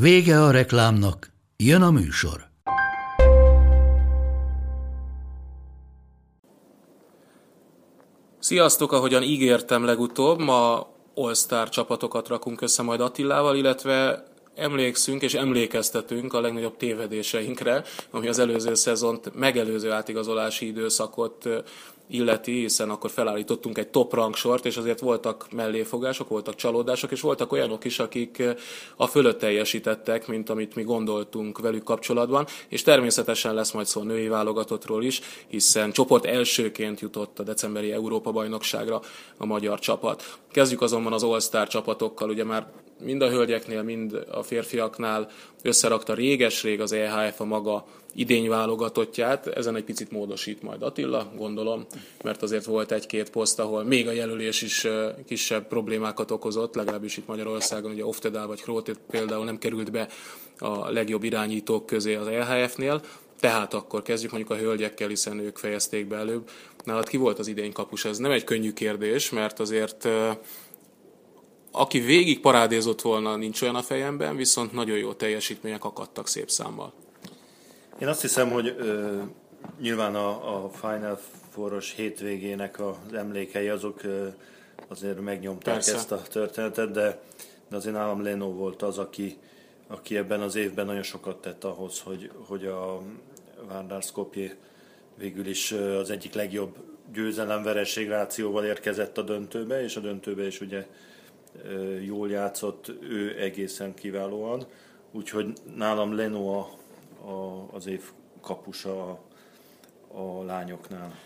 Vége a reklámnak, jön a műsor. Sziasztok, ahogyan ígértem legutóbb, ma All-Star csapatokat rakunk össze majd Attilával, illetve emlékszünk és emlékeztetünk a legnagyobb tévedéseinkre, ami az előző szezont megelőző átigazolási időszakot illeti, hiszen akkor felállítottunk egy top rangsort, és azért voltak melléfogások, voltak csalódások, és voltak olyanok is, akik a fölött teljesítettek, mint amit mi gondoltunk velük kapcsolatban, és természetesen lesz majd szó női válogatottról is, hiszen csoport elsőként jutott a decemberi Európa-bajnokságra a magyar csapat. Kezdjük azonban az All-Star csapatokkal, ugye már mind a hölgyeknél, mind a férfiaknál összerakta réges-rég az EHF a maga idény válogatottját, ezen egy picit módosít majd Attila, gondolom, mert azért volt egy-két poszt, ahol még a jelölés is kisebb problémákat okozott, legalábbis itt Magyarországon, ugye Oftedal vagy Krótét például nem került be a legjobb irányítók közé az EHF-nél, tehát akkor kezdjük mondjuk a hölgyekkel, hiszen ők fejezték be előbb. Nálad ki volt az idény kapus? Ez nem egy könnyű kérdés, mert azért aki végig parádézott volna, nincs olyan a fejemben, viszont nagyon jó teljesítmények akadtak szép számmal. Én azt hiszem, hogy ö, nyilván a, a Final Four-os hétvégének az emlékei azok ö, azért megnyomták Persze. ezt a történetet, de, de azért nálam Leno volt az, aki, aki ebben az évben nagyon sokat tett ahhoz, hogy, hogy a Vardar Skopje végül is az egyik legjobb győzelem vereségrációval érkezett a döntőbe, és a döntőbe is ugye jól játszott, ő egészen kiválóan. Úgyhogy nálam Leno a, a, az év kapusa a, a lányoknál.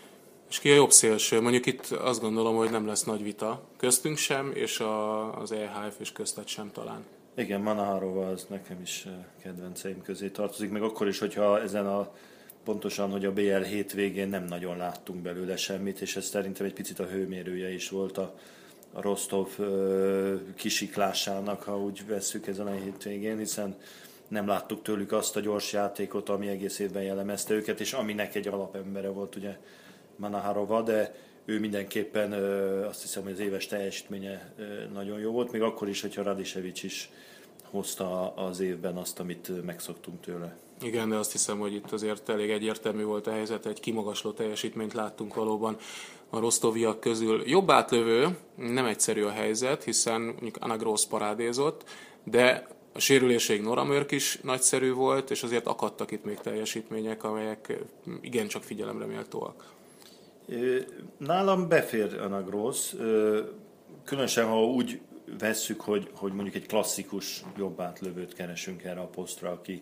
És ki a jobb szélső? Mondjuk itt azt gondolom, hogy nem lesz nagy vita. Köztünk sem, és a, az EHF és köztet sem talán. Igen, Manaharova az nekem is kedvenceim közé tartozik, meg akkor is, hogyha ezen a pontosan, hogy a BL hétvégén nem nagyon láttunk belőle semmit, és ez szerintem egy picit a hőmérője is volt a, Rostov kisiklásának, ha úgy vesszük ezen a hétvégén, hiszen nem láttuk tőlük azt a gyors játékot, ami egész évben jellemezte őket, és aminek egy alapembere volt ugye Manaharova, de ő mindenképpen azt hiszem, hogy az éves teljesítménye nagyon jó volt, még akkor is, hogyha Radisevic is hozta az évben azt, amit megszoktunk tőle. Igen, de azt hiszem, hogy itt azért elég egyértelmű volt a helyzet, egy kimagasló teljesítményt láttunk valóban a rosztoviak közül. Jobb átlövő, nem egyszerű a helyzet, hiszen mondjuk Anna Gross parádézott, de a sérüléseig Nora Mörk is nagyszerű volt, és azért akadtak itt még teljesítmények, amelyek igencsak figyelemre méltóak. Nálam befér Anna Gross, különösen ha úgy vesszük, hogy, hogy mondjuk egy klasszikus jobb átlövőt keresünk erre a posztra, aki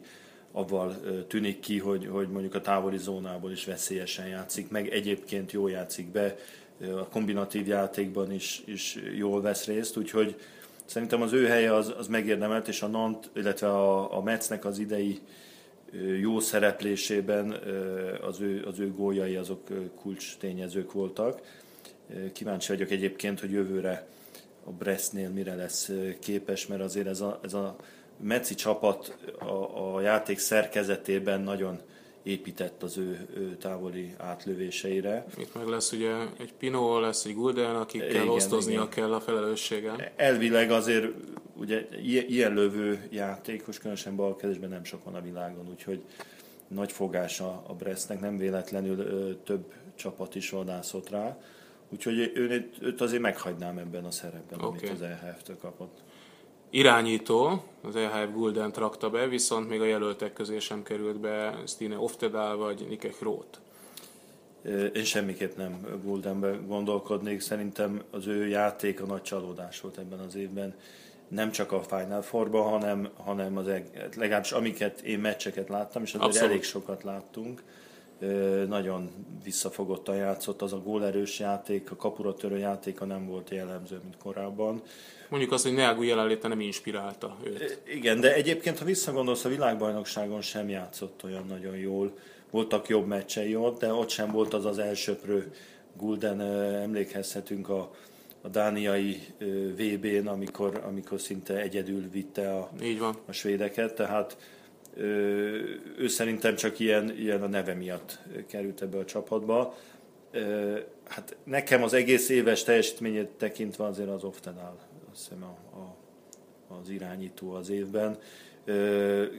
avval tűnik ki, hogy, hogy mondjuk a távoli zónából is veszélyesen játszik, meg egyébként jól játszik be, a kombinatív játékban is, is jól vesz részt, úgyhogy szerintem az ő helye az, az megérdemelt, és a Nant, illetve a, a Metsznek az idei jó szereplésében az ő, az ő góljai azok kulcs tényezők voltak. Kíváncsi vagyok egyébként, hogy jövőre a Brestnél mire lesz képes, mert azért ez a, ez a Meci csapat a, a játék szerkezetében nagyon épített az ő, ő távoli átlövéseire. Itt meg lesz ugye egy Pino, lesz egy Gulden, akikkel igen, osztoznia igen. kell a felelősséggel. Elvileg azért ugye ilyen lövő játékos, különösen balkezésben nem sok van a világon, úgyhogy nagy fogása a Brestnek, nem véletlenül ö, több csapat is vadászott rá. Úgyhogy őt, őt azért meghagynám ebben a szerepben, okay. amit az EHF-től kapott irányító, az EHF Gulden rakta be, viszont még a jelöltek közé sem került be Stine Oftedal vagy Nike Roth. Én semmiképp nem Guldenbe gondolkodnék, szerintem az ő játék a nagy csalódás volt ebben az évben. Nem csak a Final Four-ban, hanem, hanem az, legalábbis amiket én meccseket láttam, és azért Abszolút. elég sokat láttunk, nagyon visszafogottan játszott, az a gólerős játék, a kapura törő játéka nem volt jellemző, mint korábban. Mondjuk azt, hogy Neagu jelenléte nem inspirálta őt. Igen, de egyébként, ha visszagondolsz, a világbajnokságon sem játszott olyan nagyon jól. Voltak jobb meccsei ott, de ott sem volt az az elsőprő Gulden, emlékezhetünk a, a dániai VB-n, amikor, amikor szinte egyedül vitte a, Így van. a svédeket, tehát ő szerintem csak ilyen, ilyen a neve miatt került ebbe a csapatba. Hát nekem az egész éves teljesítményét tekintve azért az Oftenál azt hiszem a, a, az irányító az évben.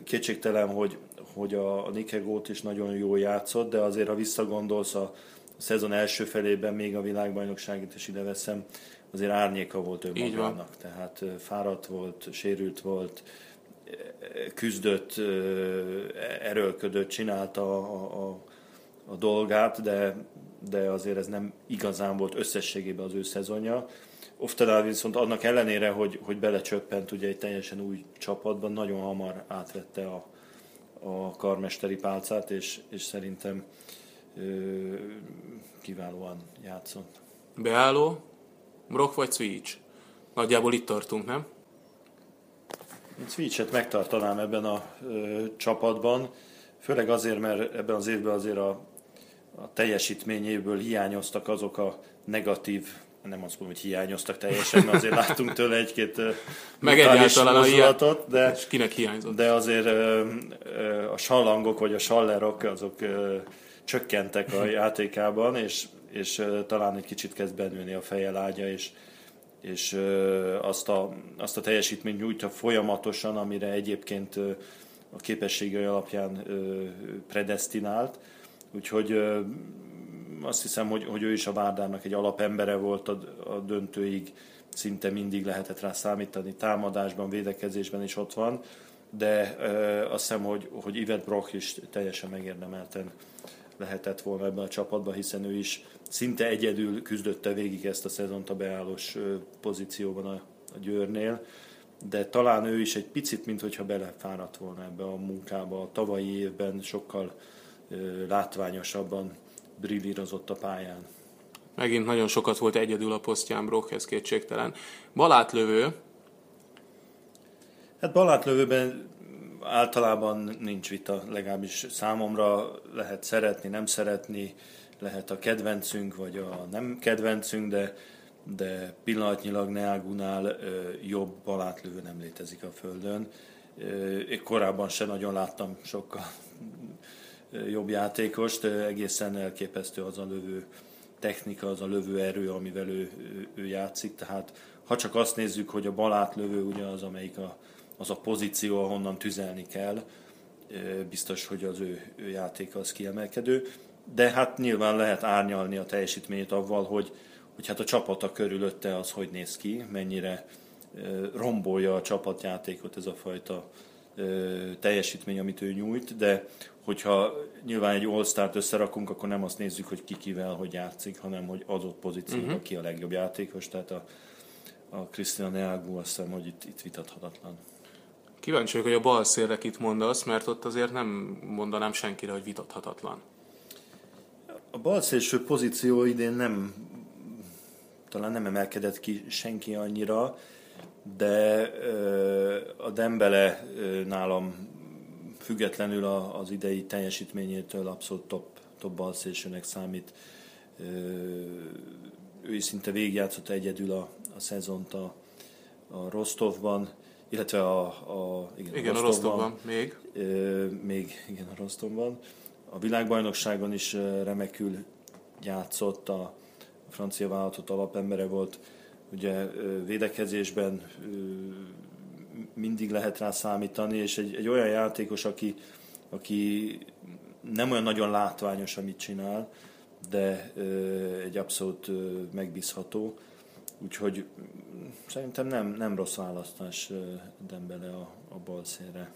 Kétségtelen, hogy, hogy a, a Nikegót is nagyon jól játszott, de azért ha visszagondolsz a, a szezon első felében, még a világbajnokságit is ide veszem, azért árnyéka volt önmagának. Tehát fáradt volt, sérült volt, küzdött, erőlködött, csinálta a, a, a dolgát, de, de azért ez nem igazán volt összességében az ő szezonja. Oftedal viszont annak ellenére, hogy, hogy belecsöppent ugye egy teljesen új csapatban, nagyon hamar átvette a, a karmesteri pálcát, és, és szerintem ö, kiválóan játszott. Beálló, Brock vagy Switch? Nagyjából itt tartunk, nem? Switchet megtartanám ebben a ö, csapatban, főleg azért, mert ebben az évben azért a, a teljesítményéből hiányoztak azok a negatív nem azt mondom, hogy hiányoztak teljesen, mert azért láttunk tőle egy-két meg egyáltalán mozdulatot, de, és kinek hiányzott. de azért a sallangok vagy a sallerok azok csökkentek a játékában, és, és talán egy kicsit kezd benőni a feje lágya, és, és azt a, azt a teljesítményt nyújtja folyamatosan, amire egyébként a képességei alapján predestinált. Úgyhogy azt hiszem, hogy, hogy ő is a Várdának egy alapembere volt a, a döntőig, szinte mindig lehetett rá számítani, támadásban, védekezésben is ott van, de ö, azt hiszem, hogy, hogy Ivet Brock is teljesen megérdemelten lehetett volna ebben a csapatban, hiszen ő is szinte egyedül küzdötte végig ezt a szezont a beállós pozícióban a, a Győrnél, de talán ő is egy picit, mintha belefáradt volna ebbe a munkába. A tavalyi évben sokkal ö, látványosabban brillírozott a pályán. Megint nagyon sokat volt egyedül a posztján Brock, ez kétségtelen. Balátlövő. Hát balátlövőben általában nincs vita, legalábbis számomra lehet szeretni, nem szeretni, lehet a kedvencünk, vagy a nem kedvencünk, de, de pillanatnyilag Neagunál jobb balátlövő nem létezik a Földön. Én korábban se nagyon láttam sokkal jobb játékost, egészen elképesztő az a lövő technika, az a lövő erő, amivel ő, ő játszik, tehát ha csak azt nézzük, hogy a balátlövő ugye az, amelyik a, az a pozíció, ahonnan tüzelni kell, biztos, hogy az ő, ő játéka az kiemelkedő, de hát nyilván lehet árnyalni a teljesítményét avval, hogy, hogy hát a csapata körülötte az hogy néz ki, mennyire rombolja a csapatjátékot ez a fajta teljesítmény, amit ő nyújt, de hogyha nyilván egy all összerakunk, akkor nem azt nézzük, hogy ki kivel hogy játszik, hanem hogy adott pozícióban uh-huh. ki a legjobb játékos, tehát a, a Cristian Neagu azt hiszem, hogy itt, itt vitathatatlan. Kíváncsi vagyok, hogy a bal szélre itt mondasz, mert ott azért nem mondanám senkire, hogy vitathatatlan. A bal szélső pozíció idén nem, talán nem emelkedett ki senki annyira, de a Dembele nálam függetlenül az idei teljesítményétől abszolút top, top balszélsőnek számít. Ő is szinte végigjátszott egyedül a, a szezont a, a Rostovban, illetve a, a, igen, igen, a Rostovban, a Rostovban még. Még igen, a Rostovban. A világbajnokságon is remekül játszott, a francia vállalatot alapembere volt, ugye védekezésben mindig lehet rá számítani, és egy, egy olyan játékos, aki, aki nem olyan nagyon látványos, amit csinál, de egy abszolút megbízható. Úgyhogy szerintem nem, nem rossz választás Dembele a, a bal szélre.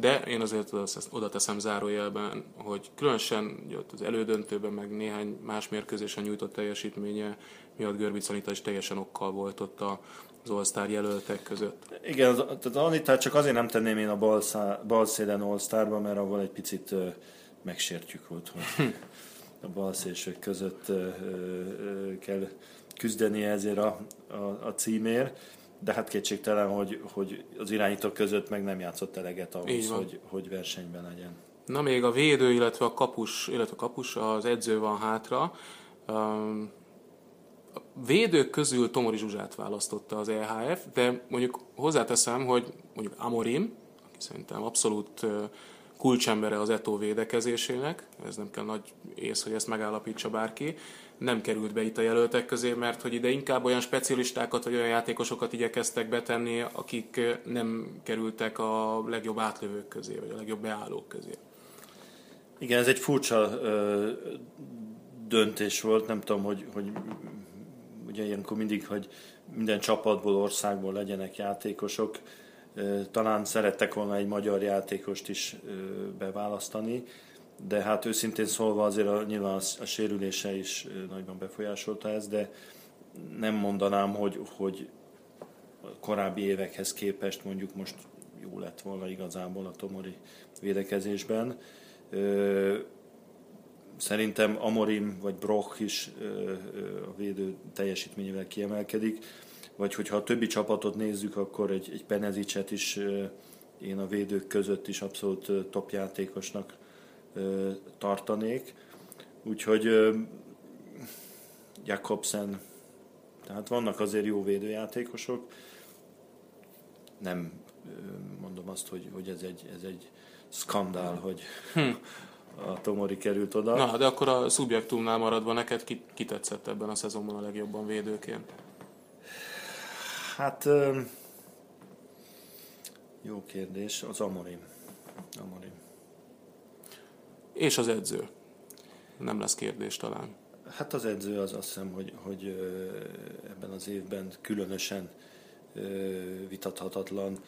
De én azért oda teszem zárójelben, hogy különösen az elődöntőben, meg néhány más mérkőzésen nyújtott teljesítménye miatt Görbic Anita is teljesen okkal volt ott az All-Star jelöltek között. Igen, tehát Anitát csak azért nem tenném én a bal, szá, bal szélen All-Starba, mert avval egy picit megsértjük ott, hogy a balszélsők között kell küzdeni ezért a, a, a címért, de hát kétségtelen, hogy, hogy az irányítók között meg nem játszott eleget ahhoz, hogy, hogy versenyben legyen. Na még a védő, illetve a kapus, illetve a kapus, az edző van hátra. A védők közül Tomori Zsuzsát választotta az EHF, de mondjuk hozzáteszem, hogy mondjuk Amorim, aki szerintem abszolút kulcsembere az Eto védekezésének, ez nem kell nagy ész, hogy ezt megállapítsa bárki, nem került be itt a jelöltek közé, mert hogy ide inkább olyan specialistákat vagy olyan játékosokat igyekeztek betenni, akik nem kerültek a legjobb átlövők közé, vagy a legjobb beállók közé. Igen, ez egy furcsa ö, döntés volt, nem tudom, hogy, hogy ugye ilyenkor mindig, hogy minden csapatból, országból legyenek játékosok, talán szerettek volna egy magyar játékost is beválasztani, de hát őszintén szólva azért a, nyilván a, a sérülése is nagyban befolyásolta ez, de nem mondanám, hogy, hogy korábbi évekhez képest mondjuk most jó lett volna igazából a Tomori védekezésben. Szerintem Amorim vagy Brock is a védő teljesítményével kiemelkedik, vagy hogyha a többi csapatot nézzük, akkor egy, egy Penezicet is én a védők között is abszolút top játékosnak tartanék. Úgyhogy Jakobsen, tehát vannak azért jó védőjátékosok. Nem mondom azt, hogy, hogy ez, egy, ez egy skandál, hogy hm. a Tomori került oda. Na, de akkor a szubjektumnál maradva neked ki, ki tetszett ebben a szezonban a legjobban védőként? Hát jó kérdés, az Amorim. Amorim. És az edző. Nem lesz kérdés talán. Hát az edző az azt hiszem, hogy, hogy ebben az évben különösen vitathatatlan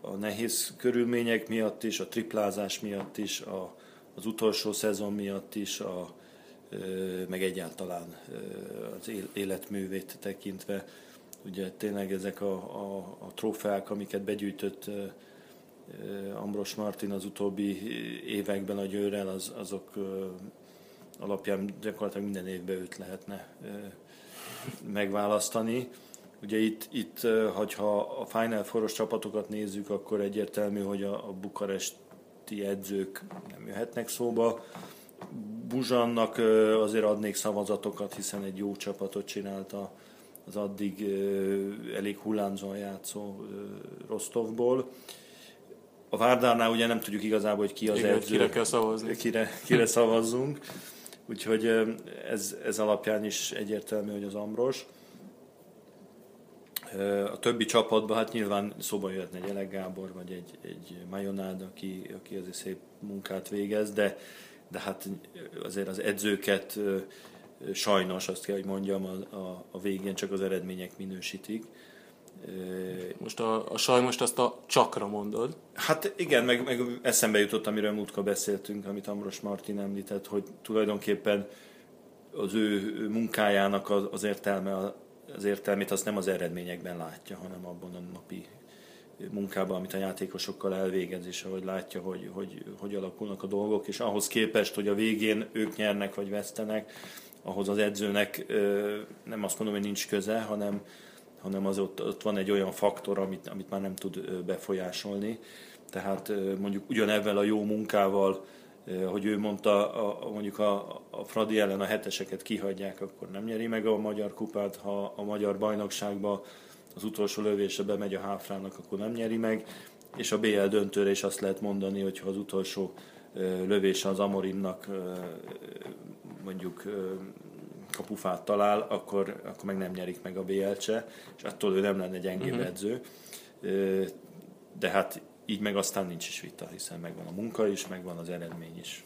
a nehéz körülmények miatt is, a triplázás miatt is, a, az utolsó szezon miatt is, a, meg egyáltalán az életművét tekintve. Ugye tényleg ezek a, a, a trófeák, amiket begyűjtött Ambros Martin az utóbbi években a győrrel, az, azok alapján gyakorlatilag minden évben őt lehetne megválasztani. Ugye itt, itt hogyha a Final Foros csapatokat nézzük, akkor egyértelmű, hogy a, a bukaresti edzők nem jöhetnek szóba. Buzsannak azért adnék szavazatokat, hiszen egy jó csapatot csinálta az addig elég hullámzóan játszó Rostovból. A Várdánál ugye nem tudjuk igazából, hogy ki az Igen, edző. Kire kell szavazni. Kire, kire szavazzunk. Úgyhogy ez, ez alapján is egyértelmű, hogy az Ambros. A többi csapatban hát nyilván szóba jöhetne egy Elek Gábor, vagy egy, egy Majonád, aki, aki azért szép munkát végez, de, de hát azért az edzőket sajnos, azt kell, hogy mondjam, a, a, a végén csak az eredmények minősítik. Most a, a sajnos azt a csakra mondod. Hát igen, meg, meg eszembe jutott, amiről múltkor beszéltünk, amit Amros Martin említett, hogy tulajdonképpen az ő munkájának az, az értelme, az értelmét azt nem az eredményekben látja, hanem abban a napi munkában, amit a játékosokkal elvégez, és ahogy látja, hogy, hogy, hogy alakulnak a dolgok, és ahhoz képest, hogy a végén ők nyernek vagy vesztenek, ahhoz az edzőnek nem azt mondom, hogy nincs köze, hanem, hanem az ott, ott van egy olyan faktor, amit, amit már nem tud befolyásolni. Tehát mondjuk ugyanebben a jó munkával, hogy ő mondta, a, mondjuk a, a Fradi ellen a heteseket kihagyják, akkor nem nyeri meg a magyar kupát, ha a magyar bajnokságba az utolsó lövése bemegy a háfrának, akkor nem nyeri meg, és a BL döntőre is azt lehet mondani, hogy ha az utolsó lövése az Amorimnak mondjuk kapufát talál, akkor, akkor meg nem nyerik meg a BL-cse, és attól ő nem lenne gyengébb uh-huh. edző. De hát így meg aztán nincs is vita, hiszen megvan a munka is, megvan az eredmény is.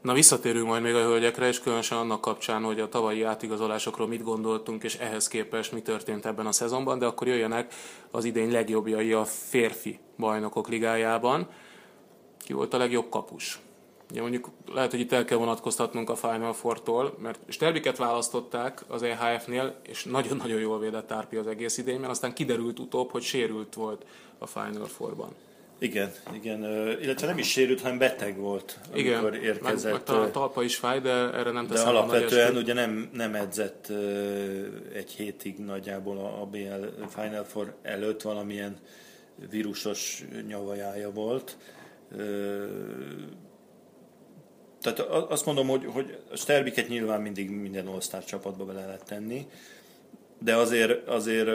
Na visszatérünk majd még a hölgyekre, és különösen annak kapcsán, hogy a tavalyi átigazolásokról mit gondoltunk, és ehhez képest mi történt ebben a szezonban, de akkor jöjjenek az idény legjobbjai a férfi bajnokok ligájában. Ki volt a legjobb kapus? Ugye mondjuk lehet, hogy itt el kell vonatkoztatnunk a Final Four-tól, mert Sterbiket választották az EHF-nél, és nagyon-nagyon jól védett Tárpi az egész idén, mert aztán kiderült utóbb, hogy sérült volt a Final Four-ban. Igen, igen, illetve nem is sérült, hanem beteg volt, amikor igen, érkezett. Meg, meg a talpa is fáj, de erre nem teszem De alapvetően ugye nem, nem edzett egy hétig nagyjából a BL Final Four előtt valamilyen vírusos nyavajája volt. Tehát azt mondom, hogy, hogy a Sterbiket nyilván mindig minden all csapatba bele lehet tenni, de azért, azért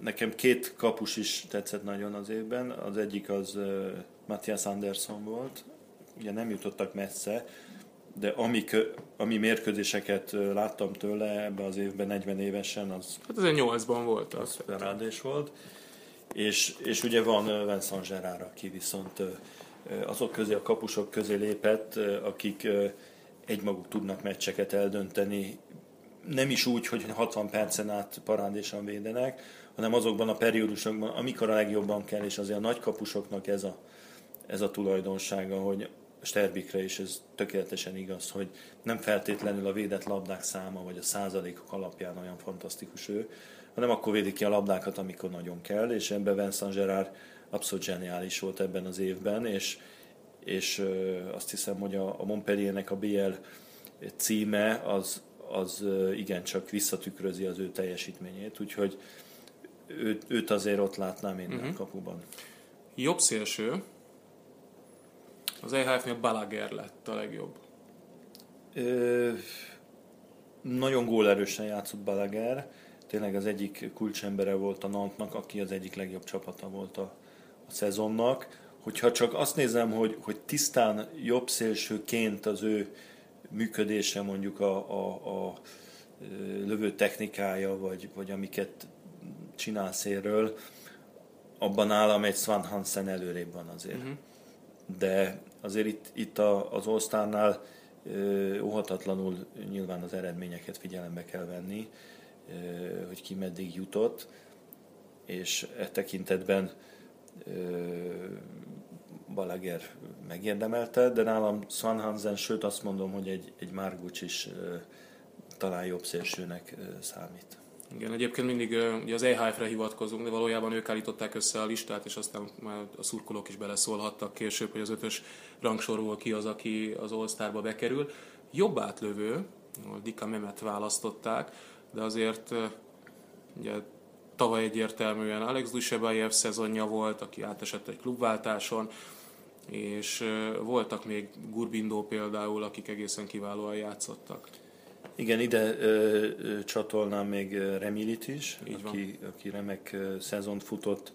nekem két kapus is tetszett nagyon az évben. Az egyik az Matthias Andersson volt, ugye nem jutottak messze, de ami, ami mérkőzéseket láttam tőle ebben az évben 40 évesen, az... Hát azért 8-ban volt. Az perádés volt. És, és ugye van Vincent Gerard, aki viszont azok közé, a kapusok közé lépett, akik egymaguk tudnak meccseket eldönteni, nem is úgy, hogy 60 percen át parádésan védenek, hanem azokban a periódusokban, amikor a legjobban kell, és azért a nagy kapusoknak ez a, ez a tulajdonsága, hogy Sterbikre is ez tökéletesen igaz, hogy nem feltétlenül a védett labdák száma, vagy a százalékok alapján olyan fantasztikus ő, hanem akkor védik ki a labdákat, amikor nagyon kell, és ebben Vincent Gerard abszolút zseniális volt ebben az évben, és, és azt hiszem, hogy a, a Montpelliernek a BL címe az, az igencsak visszatükrözi az ő teljesítményét, úgyhogy őt, őt azért ott látnám minden uh-huh. kapuban. Jobb szélső, az EHF-nél Balaguer lett a legjobb. Ö, nagyon gólerősen játszott Balaguer, tényleg az egyik kulcsembere volt a Nantnak, aki az egyik legjobb csapata volt a, a szezonnak. Hogyha csak azt nézem, hogy, hogy tisztán jobb szélsőként az ő működése, mondjuk a, a, a lövő technikája, vagy, vagy amiket csinál szélről, abban nálam egy Svan Hansen előrébb van azért. Uh-huh. De azért itt, itt a, az All óhatatlanul nyilván az eredményeket figyelembe kell venni, hogy ki meddig jutott, és e tekintetben Balager megérdemelte, de nálam Hansen, sőt azt mondom, hogy egy, egy Margucs is talán jobb szélsőnek számít. Igen, egyébként mindig ugye az EHF-re hivatkozunk, de valójában ők állították össze a listát, és aztán már a szurkolók is beleszólhattak később, hogy az ötös rangsorból ki az, aki az All-Starba bekerül. Jobb átlövő, Dika Memet választották, de azért ugye tavaly egyértelműen Alex Dusebayev szezonja volt, aki átesett egy klubváltáson, és voltak még Gurbindó például, akik egészen kiválóan játszottak. Igen, ide ö, ö, csatolnám még Remilit is, aki, aki remek ö, szezont futott,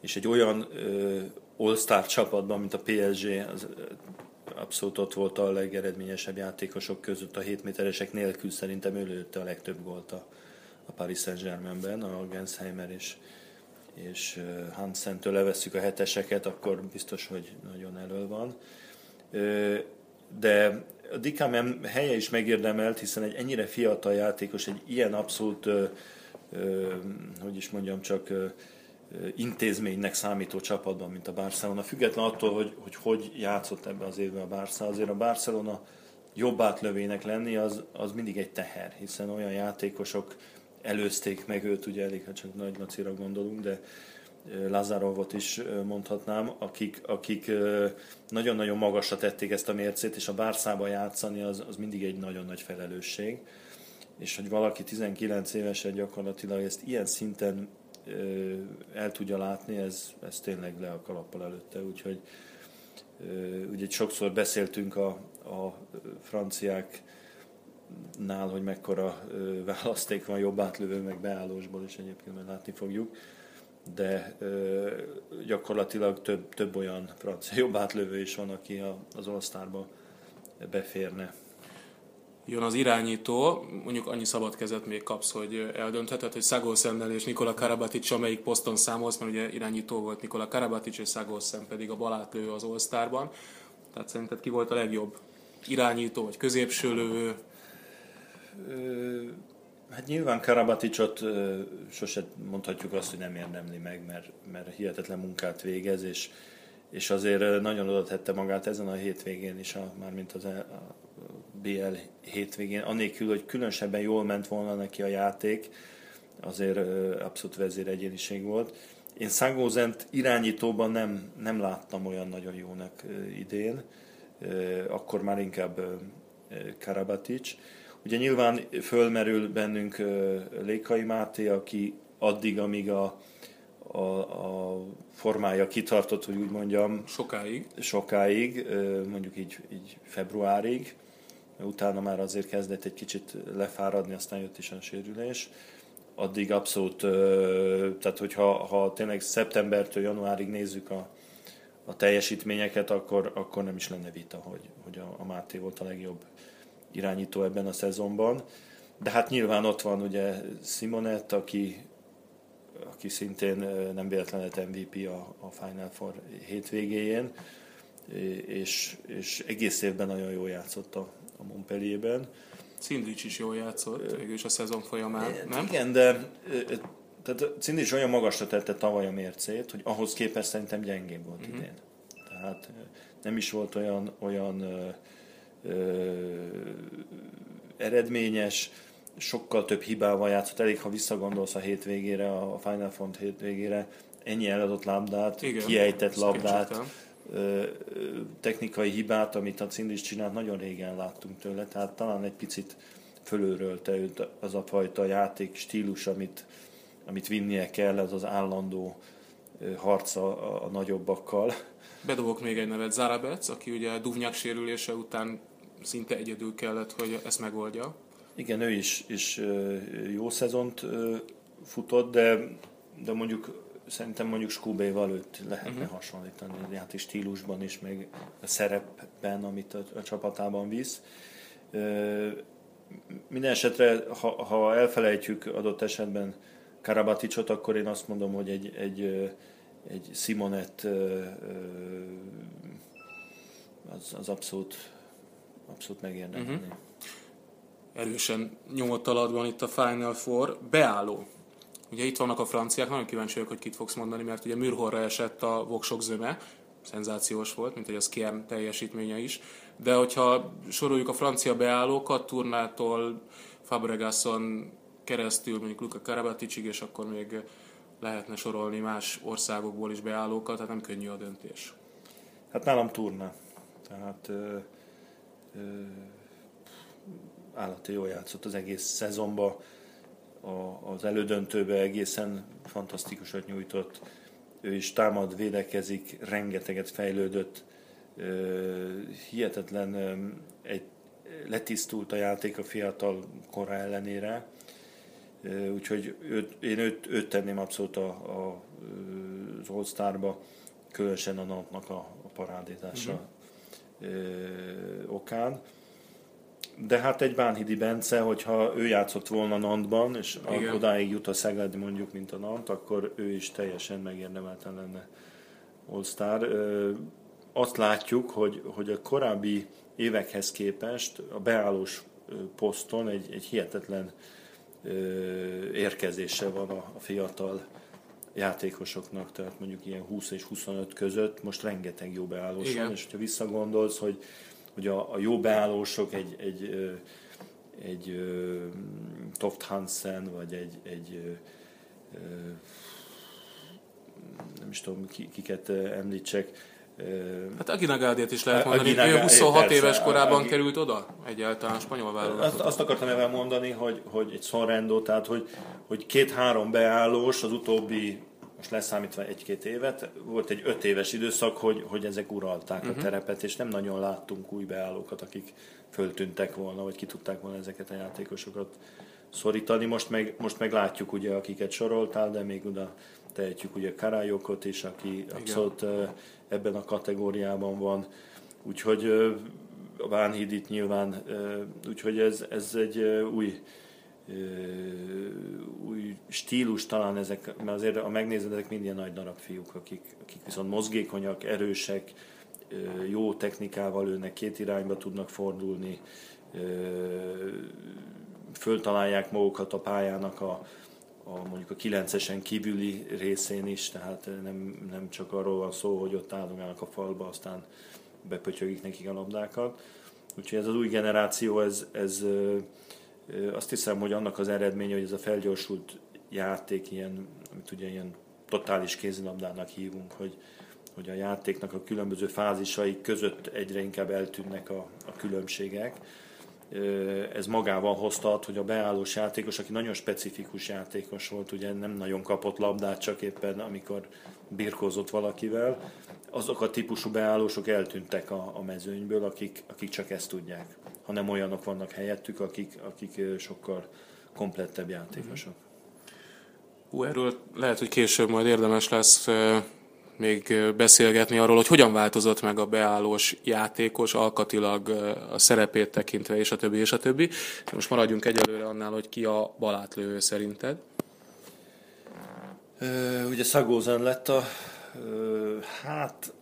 és egy olyan ö, all-star csapatban, mint a PSG, az abszolút ott volt a legeredményesebb játékosok között a 7 méteresek nélkül szerintem ő lőtte a legtöbb gólt a, a Paris Saint-Germainben, a Gensheimer és, és Hansen-től levesszük a heteseket, akkor biztos, hogy nagyon elől van. De a Dikám helye is megérdemelt, hiszen egy ennyire fiatal játékos, egy ilyen abszolút, hogy is mondjam, csak intézménynek számító csapatban, mint a Barcelona. Független attól, hogy hogy, hogy játszott ebben az évben a Barca, azért a Barcelona jobb átlövének lenni, az, az mindig egy teher, hiszen olyan játékosok előzték meg őt, ugye elég, ha csak Nagy Lacira gondolunk, de Lazarovot is mondhatnám, akik, akik nagyon-nagyon magasra tették ezt a mércét, és a Bárszába játszani az, az mindig egy nagyon nagy felelősség. És hogy valaki 19 évesen gyakorlatilag ezt ilyen szinten el tudja látni, ez, ez tényleg le a kalappal előtte, úgyhogy ugye sokszor beszéltünk a, a franciák nál, hogy mekkora választék van jobb átlövő, meg beállósból, és egyébként majd látni fogjuk de gyakorlatilag több, több olyan francia jobb átlövő is van, aki a, az all beférne. Jön az irányító, mondjuk annyi szabad kezet még kapsz, hogy eldöntheted, hogy Szagolszemmel és Nikola Karabatic amelyik poszton számolsz, mert ugye irányító volt Nikola Karabatic és Szagolszem pedig a balátlő az all Tehát szerinted ki volt a legjobb irányító, vagy középső lövő? Hát nyilván Karabaticot sose mondhatjuk azt, hogy nem érdemli meg, mert, mert hihetetlen munkát végez, és, és azért nagyon oda tette magát ezen a hétvégén is, a, mármint az e, a BL hétvégén, anélkül, hogy különösebben jól ment volna neki a játék, azért abszolút vezéregyéniség volt. Én Szangózent irányítóban nem, nem láttam olyan nagyon jónak idén, akkor már inkább Karabatic. Ugye nyilván fölmerül bennünk Lékai Máté, aki addig, amíg a, a, a formája kitartott, hogy úgy mondjam. Sokáig. Sokáig, mondjuk így, így februárig. Utána már azért kezdett egy kicsit lefáradni, aztán jött is a sérülés. Addig abszolút, tehát hogyha ha tényleg szeptembertől januárig nézzük a, a teljesítményeket, akkor, akkor nem is lenne vita, hogy, hogy a, a Máté volt a legjobb irányító ebben a szezonban. De hát nyilván ott van ugye Simonet, aki, aki szintén nem véletlenül MVP a, a Final Four hétvégéjén, és, és egész évben nagyon jól játszott a, a Montpellierben. Cindics is jól játszott, végülis a szezon folyamán, nem? Igen, de tehát Cindics olyan magasra tette tavaly a mércét, hogy ahhoz képest szerintem gyengébb volt uh-huh. idén. Tehát nem is volt olyan, olyan eredményes, sokkal több hibával játszott. Elég, ha visszagondolsz a hétvégére, a Final Front hétvégére, ennyi eladott labdát, Igen, kiejtett labdát, technikai hibát, amit a Cindics csinált, nagyon régen láttunk tőle, tehát talán egy picit fölőrölte őt az a fajta játék stílus, amit, amit vinnie kell, az az állandó harca a, a nagyobbakkal. Bedobok még egy nevet, Zarabec, aki ugye Duvnyák sérülése után szinte egyedül kellett, hogy ezt megoldja. Igen, ő is, is jó szezont futott, de, de mondjuk szerintem mondjuk Skubéval őt lehetne uh-huh. hasonlítani a játék stílusban is, meg a szerepben, amit a, a csapatában visz. Minden esetre, ha, ha elfelejtjük adott esetben Karabaticot, akkor én azt mondom, hogy egy, egy, egy Simonet az, az abszolút, abszolút megérne. Uh-huh. Erősen nyomott alatban itt a Final Four. Beálló. Ugye itt vannak a franciák, nagyon kíváncsi vagyok, hogy kit fogsz mondani, mert ugye Mürhorra esett a voksok zöme, szenzációs volt, mint hogy az Kern teljesítménye is. De hogyha soroljuk a francia beállókat, Turnától Fabregason keresztül, mondjuk Luka Karabaticig, és akkor még lehetne sorolni más országokból is beállókat, tehát nem könnyű a döntés. Hát nálam turna. Tehát állati jól játszott az egész szezonban, a, az elődöntőbe egészen fantasztikusat nyújtott. Ő is támad, védekezik, rengeteget fejlődött, hihetetlen egy, letisztult a játék a fiatal kora ellenére, Úgyhogy őt, én őt, őt tenném abszolút a, a, az All-Starba, különösen a napnak a, a parádézása uh-huh. Okán. De hát egy Bánhidi Bence, hogyha ő játszott volna Nantban, és Igen. odáig jut a Szeged mondjuk, mint a Nant, akkor ő is teljesen megérdemelten lenne All-Star. Azt látjuk, hogy, hogy a korábbi évekhez képest a beállós poszton egy, egy hihetetlen érkezése van a fiatal játékosoknak, tehát mondjuk ilyen 20 és 25 között most rengeteg jó beállós Igen. van, és ha visszagondolsz, hogy, hogy a, a jó beállósok egy, egy, egy, egy Toft Hansen, vagy egy, egy nem is tudom, kiket említsek, Hát Agina Gádiát is lehet mondani, Agina, ő 26 persze, éves korában Agi... került oda egyáltalán spanyol válogatott. Azt, azt akartam ebben mondani, hogy, hogy egy Sorrendo, tehát hogy, hogy két-három beállós az utóbbi, most leszámítva egy-két évet, volt egy öt éves időszak, hogy, hogy ezek uralták uh-huh. a mhm. terepet, és nem nagyon láttunk új beállókat, akik föltűntek volna, vagy ki tudták volna ezeket a játékosokat szorítani. Most meg, most meg látjuk ugye, akiket soroltál, de még oda tehetjük ugye Karályokot is, aki abszolút ebben a kategóriában van. Úgyhogy a Vánhíd itt nyilván, úgyhogy ez, ez egy új, új stílus talán ezek, mert azért a megnézed, ezek mind ilyen nagy darab fiúk, akik, akik viszont mozgékonyak, erősek, jó technikával őnek két irányba tudnak fordulni, föltalálják magukat a pályának a, a mondjuk a 9-esen kívüli részén is, tehát nem, nem csak arról van szó, hogy ott állunk a falba, aztán bepötyögik nekik a labdákat. Úgyhogy ez az új generáció, ez, ez azt hiszem, hogy annak az eredménye, hogy ez a felgyorsult játék, ilyen, amit ugye ilyen totális kézilabdának hívunk, hogy, hogy a játéknak a különböző fázisai között egyre inkább eltűnnek a, a különbségek. Ez magával hozta, hogy a beállós játékos, aki nagyon specifikus játékos volt, ugye nem nagyon kapott labdát, csak éppen amikor birkózott valakivel, azok a típusú beállósok eltűntek a, a mezőnyből, akik, akik csak ezt tudják, hanem olyanok vannak helyettük, akik, akik sokkal komplettebb játékosok. Hú, erről lehet, hogy később majd érdemes lesz még beszélgetni arról, hogy hogyan változott meg a beállós játékos alkatilag a szerepét tekintve, és a többi, és a többi. Most maradjunk egyelőre annál, hogy ki a balátlövő szerinted. Ugye Szagózen lett a, hát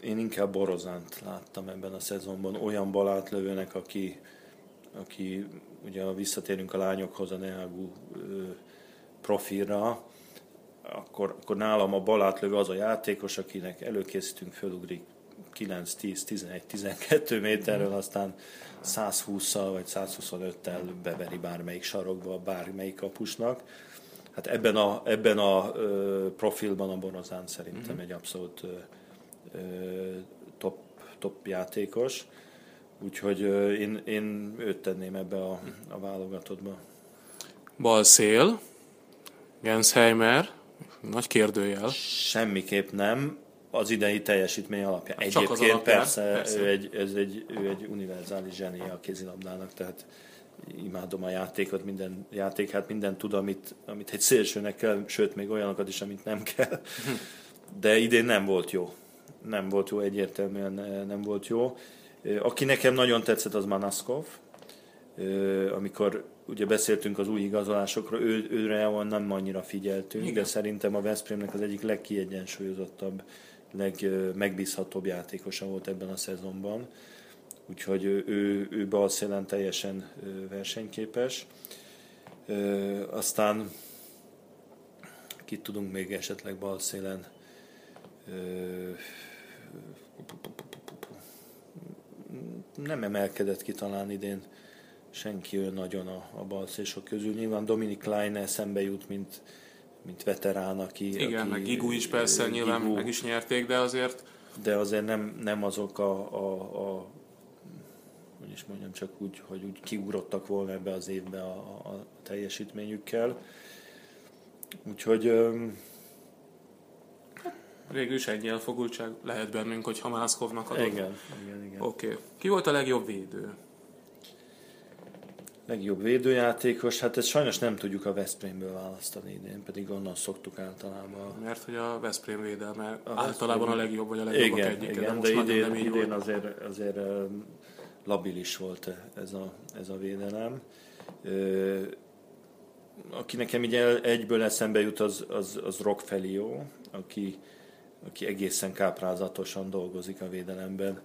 én inkább Borozánt láttam ebben a szezonban, olyan balátlövőnek, aki, aki ugye visszatérünk a lányokhoz, a Neagu profilra, akkor, akkor nálam a balátlövő az a játékos, akinek előkészítünk, fölugrik 9, 10, 11, 12 méterről, aztán 120-szal vagy 125-tel beveri bármelyik sarokba, bármelyik kapusnak. Hát ebben a, ebben a ö, profilban a Borozán szerintem mm-hmm. egy abszolút ö, ö, top, top játékos. Úgyhogy ö, én, én őt tenném ebbe a, a válogatottba. Bal szél, Gensheimer, nagy kérdőjel. Semmiképp nem az idei teljesítmény alapján. Csak Egyébként alapján, persze, persze. Ő, egy, ez egy, ő egy univerzális zseni a kézilabdának, tehát imádom a játékot, minden játék, hát minden tud, amit, amit egy szélsőnek kell, sőt, még olyanokat is, amit nem kell. De idén nem volt jó. Nem volt jó, egyértelműen nem volt jó. Aki nekem nagyon tetszett, az Manaskov. Amikor ugye beszéltünk az új igazolásokról, ő, őre nem annyira figyeltünk, Igen. de szerintem a Veszprémnek az egyik legkiegyensúlyozottabb, legmegbízhatóbb játékosa volt ebben a szezonban. Úgyhogy ő, ő, ő balszélen teljesen versenyképes. Aztán kit tudunk még esetleg balszélen nem emelkedett ki talán idén senki ő nagyon a, a balszésok közül. Nyilván Dominik Leine szembe jut, mint, mint veterán, aki... Igen, aki, meg Gigu is persze, Gigu, nyilván meg is nyerték, de azért... De azért nem, nem azok a, a, a hogy is mondjam, csak úgy, hogy úgy kiugrottak volna ebbe az évbe a, a teljesítményükkel. Úgyhogy Végül is ennyi elfogultság lehet bennünk, hogy Hamászkovnak adott. Igen, igen, igen. Oké. Okay. Ki volt a legjobb védő? Legjobb védőjátékos, hát ezt sajnos nem tudjuk a Veszprémből választani idén, pedig onnan szoktuk általában. Mert hogy a Veszprém védelme a általában a legjobb, vagy a legjobb igen, egyike, igen, de, de idén, idén azért, azért labilis volt ez a, ez a védelem. Aki nekem így egyből eszembe jut, az, az, az Rock Felio, aki, aki egészen káprázatosan dolgozik a védelemben.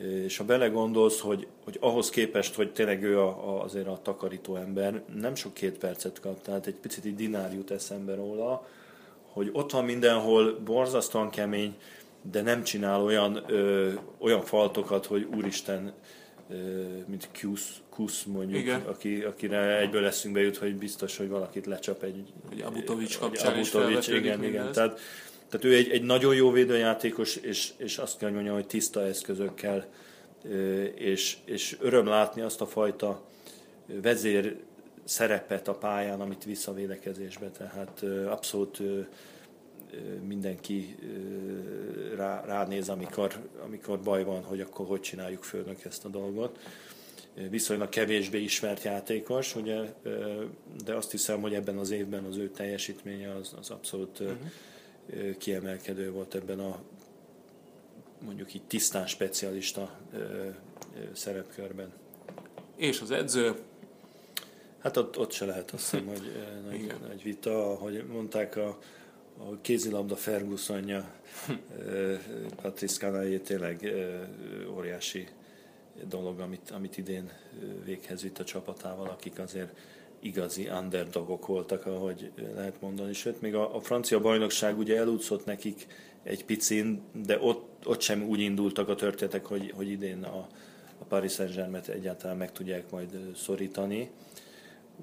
És ha belegondolsz, hogy, hogy ahhoz képest, hogy tényleg ő a, a, azért a takarító ember, nem sok két percet kap, tehát egy picit így dinár jut eszembe róla, hogy ott van mindenhol borzasztóan kemény, de nem csinál olyan, ö, olyan faltokat, hogy úristen, ö, mint Kusz, Kusz mondjuk, igen. Aki, akire egyből leszünk bejut, hogy biztos, hogy valakit lecsap egy... Egy Abutovics kapcsán Abutovics, igen, igen. Tehát, tehát ő egy, egy nagyon jó védőjátékos, és, és azt kell mondjam, hogy tiszta eszközökkel, és, és öröm látni azt a fajta vezér szerepet a pályán, amit visz a védekezésbe. Tehát abszolút mindenki rá, ránéz, amikor, amikor baj van, hogy akkor hogy csináljuk főnök ezt a dolgot. Viszonylag kevésbé ismert játékos, ugye, de azt hiszem, hogy ebben az évben az ő teljesítménye az, az abszolút uh-huh kiemelkedő volt ebben a mondjuk így tisztán specialista szerepkörben. És az edző? Hát ott, ott se lehet azt hiszem, hogy nagy, nagy vita, ahogy mondták a, a kézilabda Fergusonja, Patrice Canayé tényleg óriási dolog, amit, amit idén véghez vitt a csapatával, akik azért igazi underdogok voltak, ahogy lehet mondani. Sőt, még a, a francia bajnokság ugye elúszott nekik egy picin, de ott, ott sem úgy indultak a történetek, hogy, hogy idén a, a Paris Saint-Germain egyáltalán meg tudják majd szorítani.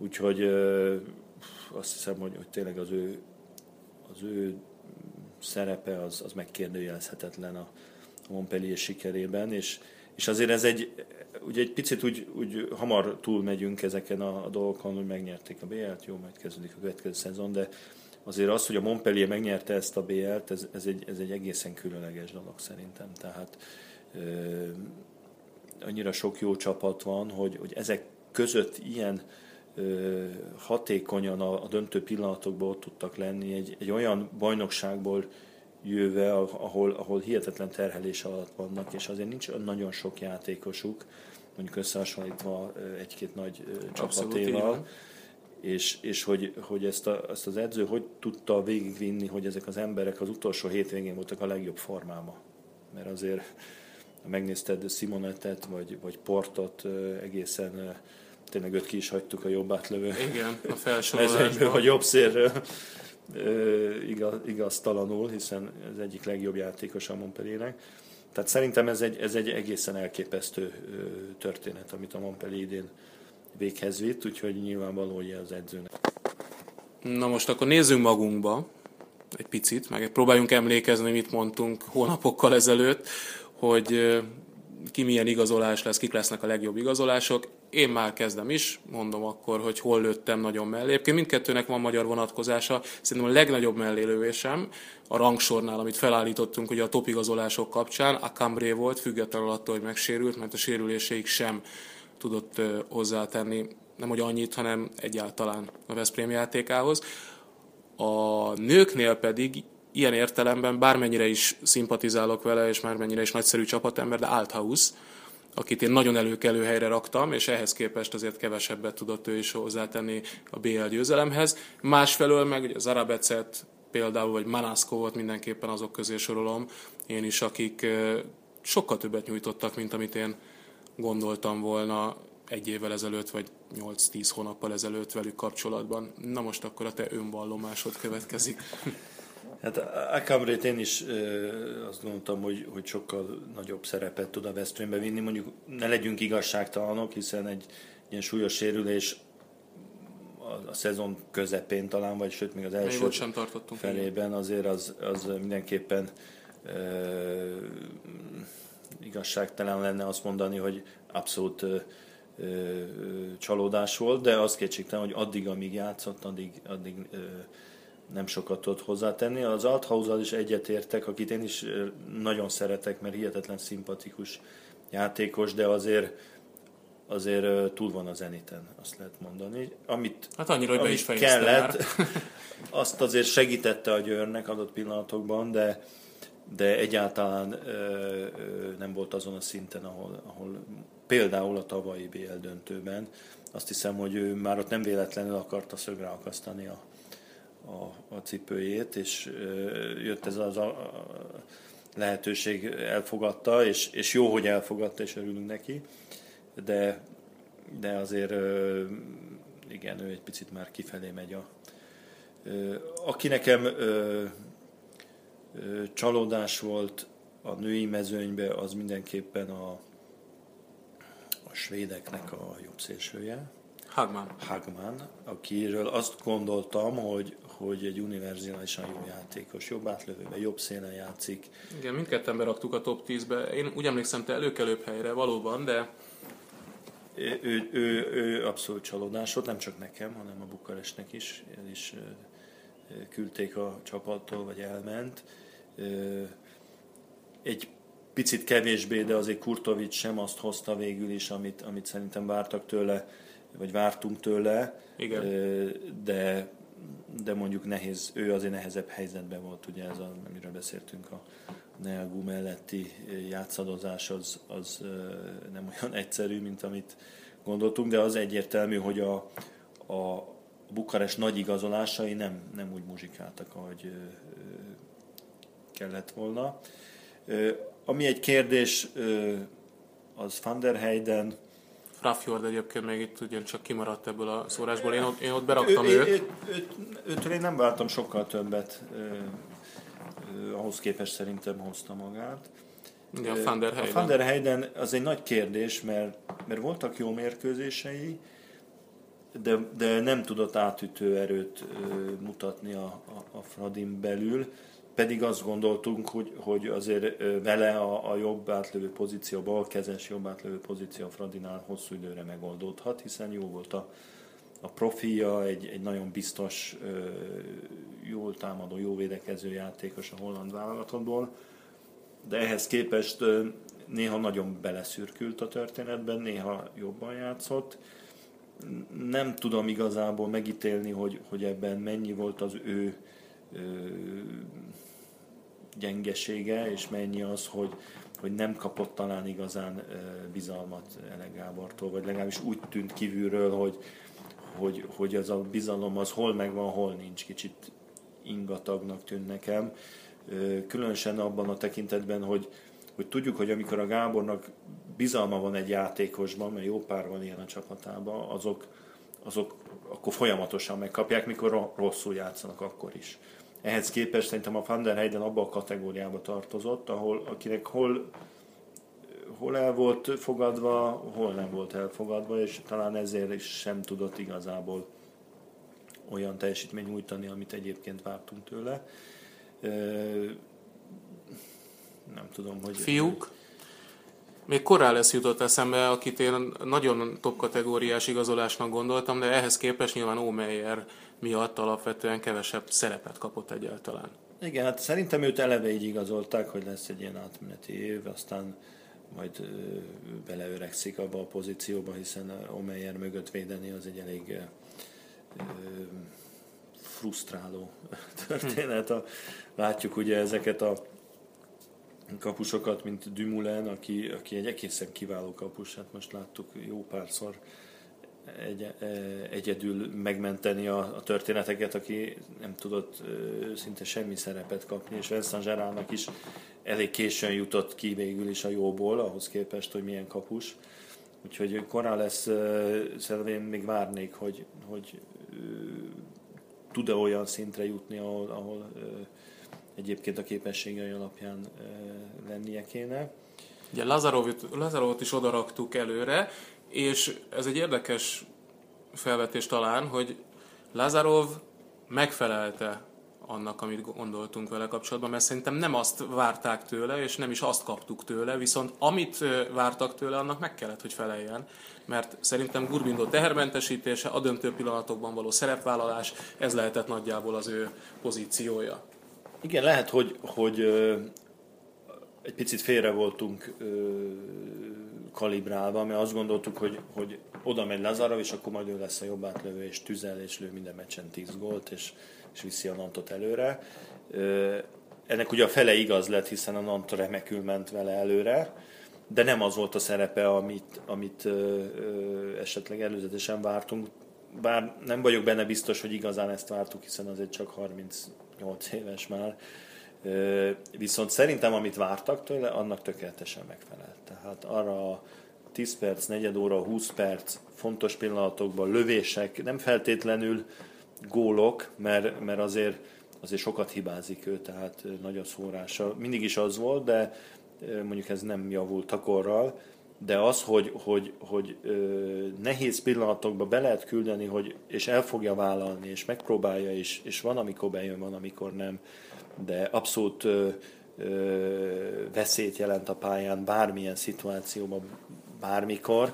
Úgyhogy azt hiszem, hogy, hogy tényleg az ő, az ő szerepe az, az megkérdőjelezhetetlen a Montpellier sikerében, és, és azért ez egy, ugye egy picit úgy, úgy hamar túlmegyünk ezeken a, a dolgokon, hogy megnyerték a BL-t, jó, majd kezdődik a következő szezon, de azért az, hogy a Montpellier megnyerte ezt a BL-t, ez, ez, egy, ez egy egészen különleges dolog szerintem. Tehát ö, annyira sok jó csapat van, hogy, hogy ezek között ilyen hatékonyan a, a döntő pillanatokban ott tudtak lenni, egy, egy olyan bajnokságból jöve, ahol, ahol hihetetlen terhelés alatt vannak, és azért nincs nagyon sok játékosuk, mondjuk összehasonlítva egy-két nagy csapatéval és, és hogy, hogy ezt, a, ezt az edző hogy tudta végigvinni, hogy ezek az emberek az utolsó hétvégén voltak a legjobb formában. Mert azért megnézted Simonettet, vagy, vagy Portot egészen tényleg öt ki is hagytuk a jobb átlövő. Igen, a felsorolásban. a jobb szérről igaz, igaztalanul, hiszen az egyik legjobb játékos a Montpelliernek. Tehát szerintem ez egy, ez egy egészen elképesztő történet, amit a Montpellier idén véghez vitt, úgyhogy nyilvánvaló, hogy az edzőnek. Na most akkor nézzünk magunkba egy picit, meg próbáljunk emlékezni, mit mondtunk hónapokkal ezelőtt, hogy ki milyen igazolás lesz, kik lesznek a legjobb igazolások. Én már kezdem is, mondom akkor, hogy hol lőttem nagyon mellé. Egyébként mindkettőnek van magyar vonatkozása. Szerintem a legnagyobb mellélővésem a rangsornál, amit felállítottunk ugye a top igazolások kapcsán, a Cambré volt, függetlenül attól, hogy megsérült, mert a sérüléseig sem tudott hozzátenni, nem hogy annyit, hanem egyáltalán a Veszprém játékához. A nőknél pedig ilyen értelemben bármennyire is szimpatizálok vele, és bármennyire is nagyszerű csapatember, de Althaus, akit én nagyon előkelő helyre raktam, és ehhez képest azért kevesebbet tudott ő is hozzátenni a BL győzelemhez. Másfelől meg ugye Zarabecet például, vagy Manaszkovot mindenképpen azok közé sorolom én is, akik sokkal többet nyújtottak, mint amit én gondoltam volna egy évvel ezelőtt, vagy 8-10 hónappal ezelőtt velük kapcsolatban. Na most akkor a te önvallomásod következik. Hát Akamrét én is azt gondoltam, hogy, hogy sokkal nagyobb szerepet tud a Veszprémbe vinni. Mondjuk ne legyünk igazságtalanok, hiszen egy ilyen súlyos sérülés a, a szezon közepén talán, vagy sőt még az első még sem tartottunk felében azért az, az mindenképpen e, igazságtalan lenne azt mondani, hogy abszolút e, csalódás volt, de az kétségtelen, hogy addig, amíg játszott, addig, addig nem sokat tudott hozzátenni. Az althaus is egyetértek, akit én is nagyon szeretek, mert hihetetlen szimpatikus játékos, de azért azért túl van a zeniten, azt lehet mondani. Amit, hát annyira, hogy be is kellett, azt azért segítette a Győrnek adott pillanatokban, de, de egyáltalán ö, ö, nem volt azon a szinten, ahol, ahol például a tavalyi BL döntőben. Azt hiszem, hogy ő már ott nem véletlenül akarta szögre akasztani a, a, a cipőjét, és jött ez az a lehetőség, elfogadta, és, és jó, hogy elfogadta, és örülünk neki, de, de azért igen, ő egy picit már kifelé megy a... Aki nekem csalódás volt a női mezőnybe, az mindenképpen a, a svédeknek a jobb szélsője. Hagman. Hagman, akiről azt gondoltam, hogy, hogy egy univerzálisan jó játékos, jobb átlövőben, jobb szélen játszik. Igen, mindketten beraktuk a top 10-be. Én úgy emlékszem, te előkelőbb helyre valóban, de ő, ő, ő, ő abszolút csalódás volt, nem csak nekem, hanem a Bukarestnek is. El is küldték a csapattól, vagy elment. Egy picit kevésbé, de azért Kurtovics sem azt hozta végül is, amit, amit szerintem vártak tőle, vagy vártunk tőle. Igen. De de mondjuk nehéz, ő azért nehezebb helyzetben volt, ugye ez, a, amiről beszéltünk, a Neagu melletti játszadozás az, az nem olyan egyszerű, mint amit gondoltunk, de az egyértelmű, hogy a, a Bukarest nagy igazolásai nem, nem úgy muzsikáltak, ahogy kellett volna. Ami egy kérdés, az Van der Heyden, Raffjord egyébként még itt ugyancsak kimaradt ebből a szórásból. Én ott, én ott beraktam ő, őt. Ő, ő, őtől én nem vártam sokkal többet. ahhoz képest szerintem hozta magát. Igen, a Van der Heyden. A Van der Heyden az egy nagy kérdés, mert, mert voltak jó mérkőzései, de, de nem tudott átütő erőt mutatni a, a, a Fradin belül, pedig azt gondoltunk, hogy, hogy azért vele a, a jobb átlövő pozíció, balkezes jobb átlövő pozíció a Fradinál hosszú időre megoldódhat, hiszen jó volt a, a profilja, egy, egy nagyon biztos, jól támadó, jó védekező játékos a holland válogatottból, de ehhez képest néha nagyon beleszürkült a történetben, néha jobban játszott. Nem tudom igazából megítélni, hogy, hogy ebben mennyi volt az ő gyengesége, és mennyi az, hogy, hogy nem kapott talán igazán bizalmat Ele Gábortól, vagy legalábbis úgy tűnt kívülről, hogy, hogy, hogy az a bizalom az hol megvan, hol nincs. Kicsit ingatagnak tűnt nekem. Különösen abban a tekintetben, hogy, hogy tudjuk, hogy amikor a Gábornak bizalma van egy játékosban, mert jó pár van ilyen a csapatában, azok, azok akkor folyamatosan megkapják, mikor rosszul játszanak akkor is. Ehhez képest szerintem a Van der Heyden abba a kategóriába tartozott, ahol akinek hol, hol el volt fogadva, hol nem volt elfogadva, és talán ezért is sem tudott igazából olyan teljesítmény nyújtani, amit egyébként vártunk tőle. Nem tudom, hogy... Fiúk? Még lesz jutott eszembe, akit én nagyon top kategóriás igazolásnak gondoltam, de ehhez képest nyilván Omeyer miatt alapvetően kevesebb szerepet kapott egyáltalán. Igen, hát szerintem őt eleve így igazolták, hogy lesz egy ilyen átmeneti év, aztán majd beleöregszik abba a pozícióba, hiszen Omeyer mögött védeni az egy elég frusztráló történet. A, látjuk ugye ezeket a kapusokat, mint Dumoulin, aki, aki egy egészen kiváló kapus, hát most láttuk jó párszor egy, egyedül megmenteni a, a történeteket, aki nem tudott szinte semmi szerepet kapni, és Vincent Gerardnak is elég későn jutott ki végül is a jóból, ahhoz képest, hogy milyen kapus. Úgyhogy korán lesz, szerintem én még várnék, hogy, hogy tud-e olyan szintre jutni, ahol, ahol egyébként a képességei alapján lennie kéne. Ugye Lazarovot, Lazarovot is odaraktuk előre, és ez egy érdekes felvetés talán, hogy Lazarov megfelelte annak, amit gondoltunk vele kapcsolatban, mert szerintem nem azt várták tőle, és nem is azt kaptuk tőle, viszont amit vártak tőle, annak meg kellett, hogy feleljen, mert szerintem Gurbindo tehermentesítése, a döntő pillanatokban való szerepvállalás, ez lehetett nagyjából az ő pozíciója. Igen, lehet, hogy, hogy egy picit félre voltunk kalibrálva, mert azt gondoltuk, hogy, hogy oda megy Lazarov, és akkor majd ő lesz a jobb átlövő, és tüzel, és lő minden meccsen 10 gólt, és, és viszi a Nantot előre. Ennek ugye a fele igaz lett, hiszen a Nant remekül ment vele előre, de nem az volt a szerepe, amit, amit ö, ö, esetleg előzetesen vártunk. Bár nem vagyok benne biztos, hogy igazán ezt vártuk, hiszen azért csak 38 éves már. Viszont szerintem, amit vártak tőle, annak tökéletesen megfelelt. Tehát arra a 10 perc, negyed óra, 20 perc, fontos pillanatokban lövések, nem feltétlenül gólok, mert, mert azért, azért sokat hibázik ő, tehát nagy a szórása. Mindig is az volt, de mondjuk ez nem javult akorral, de az, hogy, hogy, hogy nehéz pillanatokba be lehet küldeni, hogy, és el fogja vállalni, és megpróbálja, és, és van, amikor bejön, van, amikor nem, de abszolút ö, ö, veszélyt jelent a pályán bármilyen szituációban, bármikor,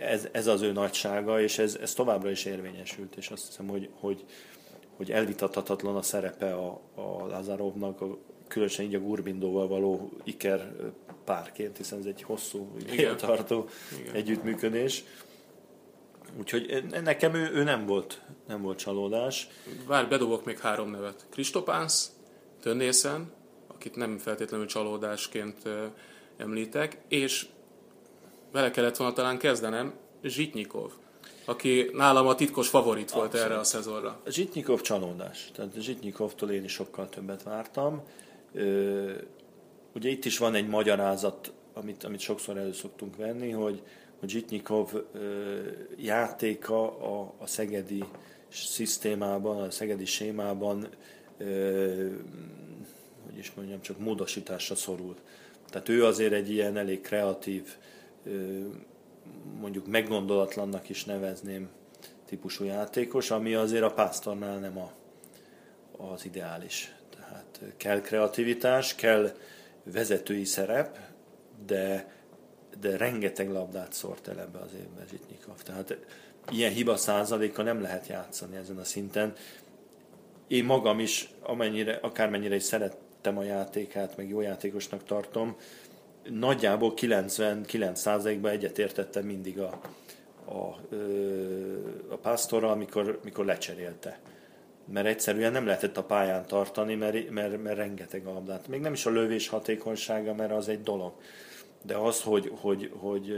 ez, ez az ő nagysága, és ez, ez továbbra is érvényesült, és azt hiszem, hogy, hogy, hogy elvitathatatlan a szerepe a, a Lázárovnak, a, különösen így a Gurbindóval való iker párként, hiszen ez egy hosszú, tartó együttműködés. Úgyhogy nekem ő, ő nem volt nem volt csalódás. Várj, bedobok még három nevet. Kristopánsz, Tönnészen, akit nem feltétlenül csalódásként említek, és vele kellett volna talán kezdenem, Zsitnyikov, aki nálam a titkos favorit volt Abszolút. erre a szezonra. Zsitnyikov csalódás. Tehát Zsitnyikovtól én is sokkal többet vártam. Ugye itt is van egy magyarázat, amit, amit sokszor elő szoktunk venni, hogy, hogy Zsitnyikov játéka a, a szegedi szisztémában, a szegedi sémában hogy is mondjam, csak módosításra szorul. Tehát ő azért egy ilyen elég kreatív, mondjuk meggondolatlannak is nevezném típusú játékos, ami azért a pásztornál nem a, az ideális. Tehát kell kreativitás, kell vezetői szerep, de, de rengeteg labdát szórt el ebbe az évben Zsitnyikov. Tehát ilyen hiba százaléka nem lehet játszani ezen a szinten. Én magam is, amennyire, akármennyire is szerettem a játékát, meg jó játékosnak tartom, nagyjából 99%-ban egyetértettem mindig a, a, a pásztorral, amikor, amikor lecserélte. Mert egyszerűen nem lehetett a pályán tartani, mert, mert, mert rengeteg a labdát. Még nem is a lövés hatékonysága, mert az egy dolog. De az, hogy, hogy, hogy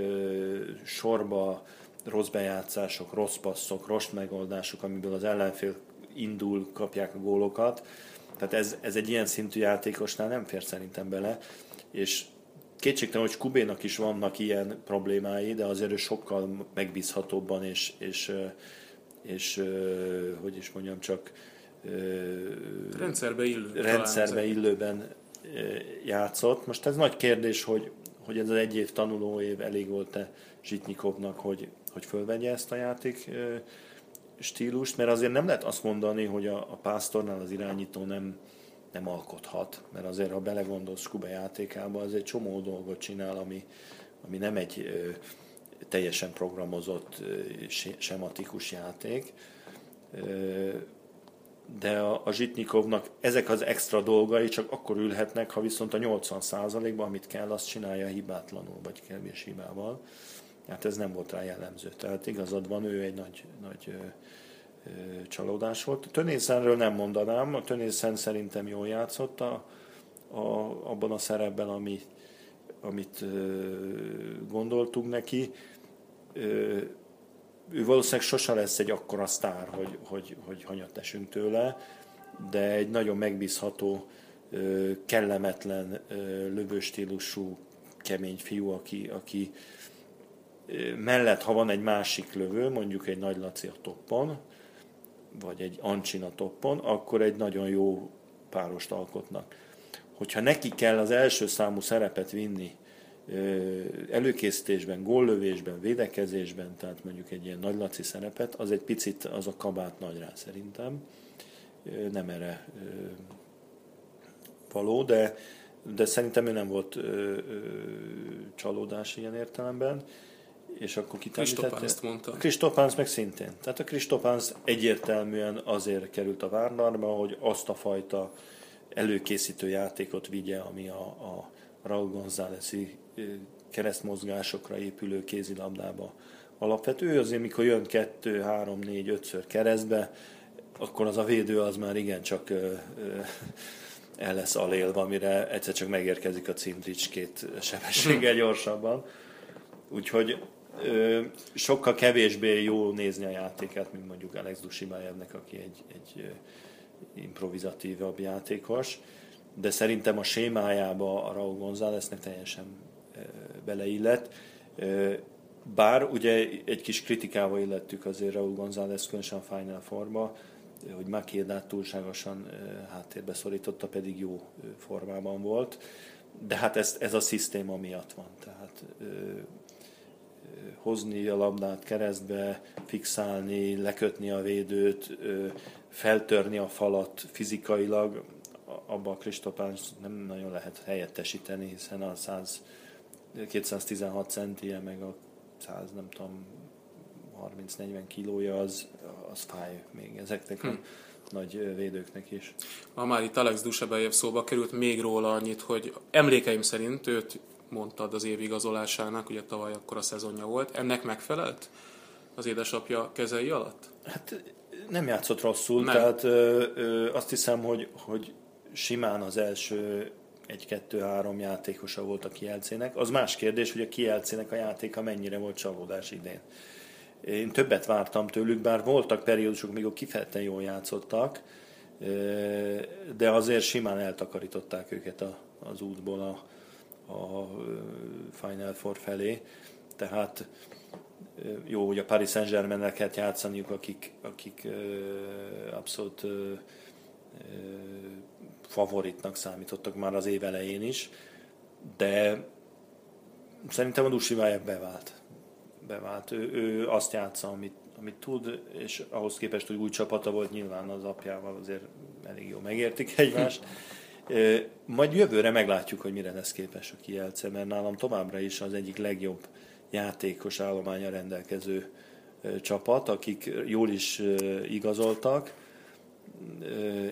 sorba rossz bejátszások, rossz passzok, rossz megoldások, amiből az ellenfél indul, kapják a gólokat, tehát ez, ez egy ilyen szintű játékosnál nem fér szerintem bele, és kétségtelen, hogy Kubénak is vannak ilyen problémái, de azért ő sokkal megbízhatóbban és, és, és hogy is mondjam, csak rendszerbe, illő, rendszerbe illőben játszott. Most ez nagy kérdés, hogy, hogy ez az egy év tanuló év elég volt-e Zsitnyikovnak, hogy, hogy fölvegye ezt a játék stílust, mert azért nem lehet azt mondani, hogy a, a pásztornál az irányító nem, nem alkothat, mert azért, ha belegondolsz Skube játékába, az egy csomó dolgot csinál, ami, ami nem egy ö, teljesen programozott, ö, sematikus játék. Ö, de a, a Zsitnikovnak ezek az extra dolgai csak akkor ülhetnek, ha viszont a 80%-ban, amit kell, azt csinálja hibátlanul, vagy kevés hibával. Hát ez nem volt rá jellemző. Tehát igazad van, ő egy nagy, nagy csalódás volt. A Tönészenről nem mondanám, a Tönészen szerintem jól játszott a, a, abban a szerepben, ami, amit gondoltunk neki. Ő valószínűleg sose lesz egy akkora sztár, hogy, hogy, hogy hanyat esünk tőle, de egy nagyon megbízható, kellemetlen, lövőstílusú, kemény fiú, aki, aki mellett, ha van egy másik lövő, mondjuk egy Nagy Laci a toppon, vagy egy Ancsina toppon, akkor egy nagyon jó párost alkotnak. Hogyha neki kell az első számú szerepet vinni előkészítésben, góllövésben, védekezésben, tehát mondjuk egy ilyen nagylaci szerepet, az egy picit az a kabát nagy rá szerintem. Nem erre való, de, de szerintem ő nem volt csalódás ilyen értelemben és akkor Kristopánzt mondta. Kristopánz meg szintén. Tehát a Kristopánz egyértelműen azért került a Várnarba, hogy azt a fajta előkészítő játékot vigye, ami a, a Raúl gonzález keresztmozgásokra épülő kézilabdába alapvető. Ő azért, mikor jön kettő, három, négy, ötször keresztbe, akkor az a védő az már igencsak ö, ö, el lesz alélva, amire egyszer csak megérkezik a Cindrics két sebességgel gyorsabban. Úgyhogy sokkal kevésbé jó nézni a játékát, mint mondjuk Alex Dusimájevnek, aki egy, egy improvizatívabb játékos, de szerintem a sémájába a Raúl Gonzáleznek teljesen beleillett. Bár ugye egy kis kritikával illettük azért Raúl González különösen a Final Forma, hogy Makédát túlságosan háttérbe szorította, pedig jó formában volt. De hát ez, ez a szisztéma miatt van. Tehát hozni a labdát keresztbe, fixálni, lekötni a védőt, feltörni a falat fizikailag, abban a Kristopán nem nagyon lehet helyettesíteni, hiszen a 100, 216 centie, meg a 100, nem tudom, 30-40 kilója, az, az fáj még ezeknek hm. a nagy védőknek is. Ma már itt Alex Dusebejev szóba került még róla annyit, hogy emlékeim szerint őt mondtad az év igazolásának, ugye tavaly akkor a szezonja volt. Ennek megfelelt az édesapja kezei alatt? Hát nem játszott rosszul, nem. tehát ö, ö, azt hiszem, hogy, hogy simán az első egy-kettő-három játékosa volt a Kielcének. Az más kérdés, hogy a Kielcének a játéka mennyire volt csalódás idén. Én többet vártam tőlük, bár voltak periódusok, még kifejezetten jól játszottak, de azért simán eltakarították őket az útból a, a Final Four felé. Tehát jó, hogy a Paris Saint-Germain lehet játszaniuk, akik, akik abszolút favoritnak számítottak már az év elején is, de szerintem a Dusivájev bevált. bevált. Ő, ő azt játsza, amit, amit tud, és ahhoz képest, hogy új csapata volt, nyilván az apjával azért elég jó megértik egymást. Majd jövőre meglátjuk, hogy mire lesz képes a Kielce, mert nálam továbbra is az egyik legjobb játékos állománya rendelkező csapat, akik jól is igazoltak.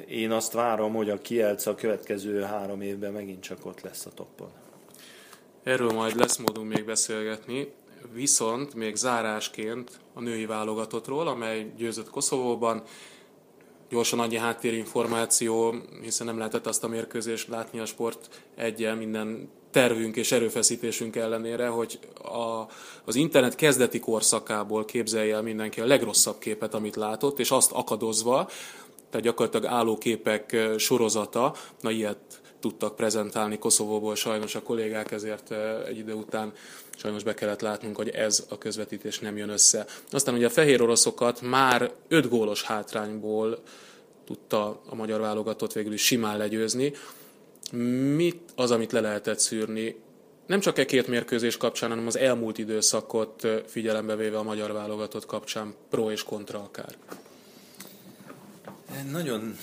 Én azt várom, hogy a Kielce a következő három évben megint csak ott lesz a toppon. Erről majd lesz módunk még beszélgetni, viszont még zárásként a női válogatottról, amely győzött Koszovóban, gyorsan annyi háttérinformáció, hiszen nem lehetett azt a mérkőzést látni a sport egyel minden tervünk és erőfeszítésünk ellenére, hogy a, az internet kezdeti korszakából képzelje el mindenki a legrosszabb képet, amit látott, és azt akadozva, tehát gyakorlatilag állóképek sorozata, na ilyet tudtak prezentálni Koszovóból sajnos a kollégák, ezért egy idő után sajnos be kellett látnunk, hogy ez a közvetítés nem jön össze. Aztán ugye a fehér oroszokat már öt gólos hátrányból tudta a magyar válogatott végül is simán legyőzni. Mit az, amit le lehetett szűrni, nem csak e két mérkőzés kapcsán, hanem az elmúlt időszakot figyelembe véve a magyar válogatott kapcsán, pro és kontra akár? Nagyon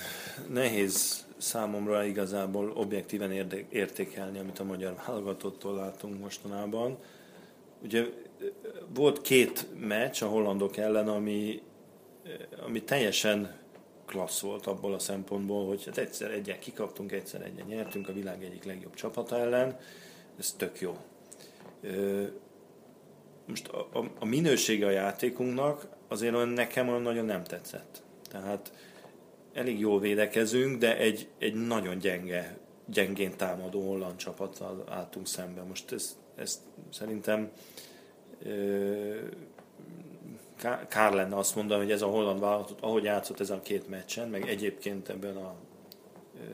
nehéz számomra igazából objektíven értékelni, amit a magyar válogatottól látunk mostanában. Ugye volt két meccs a hollandok ellen, ami, ami teljesen klassz volt abból a szempontból, hogy hát egyszer egyen kikaptunk, egyszer egyen nyertünk a világ egyik legjobb csapata ellen, ez tök jó. Most a, a, a minősége a játékunknak azért olyan nekem olyan nagyon nem tetszett. Tehát elég jól védekezünk, de egy, egy nagyon gyenge, gyengén támadó holland csapattal álltunk szembe. Most ez, ezt szerintem kár lenne azt mondani, hogy ez a holland vállalatot, ahogy játszott ezen a két meccsen, meg egyébként ebben a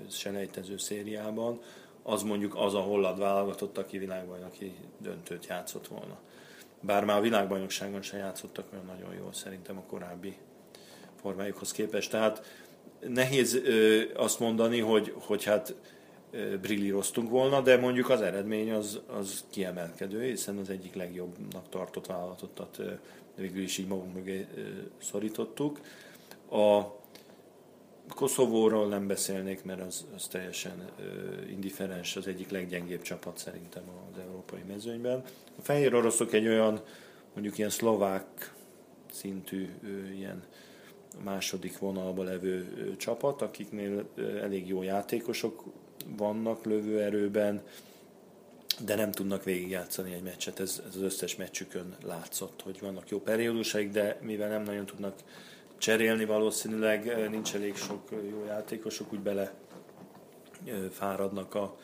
selejtező szériában, az mondjuk az a holland válogatott, aki világbajnoki döntőt játszott volna. Bár már a világbajnokságon sem játszottak olyan nagyon jól szerintem a korábbi formájukhoz képest. Tehát nehéz azt mondani, hogy, hogy hát brillíroztunk volna, de mondjuk az eredmény az, az kiemelkedő, hiszen az egyik legjobbnak tartott vállalatot végül is így magunk mögé szorítottuk. A Koszovóról nem beszélnék, mert az, az teljesen indiferens, az egyik leggyengébb csapat szerintem az európai mezőnyben. A fehér oroszok egy olyan, mondjuk ilyen szlovák szintű, ilyen második vonalba levő csapat, akiknél elég jó játékosok vannak lövőerőben, de nem tudnak végigjátszani egy meccset. Ez, ez az összes meccsükön látszott, hogy vannak jó periódusaik, de mivel nem nagyon tudnak cserélni valószínűleg, nincs elég sok jó játékosok, úgy bele fáradnak a,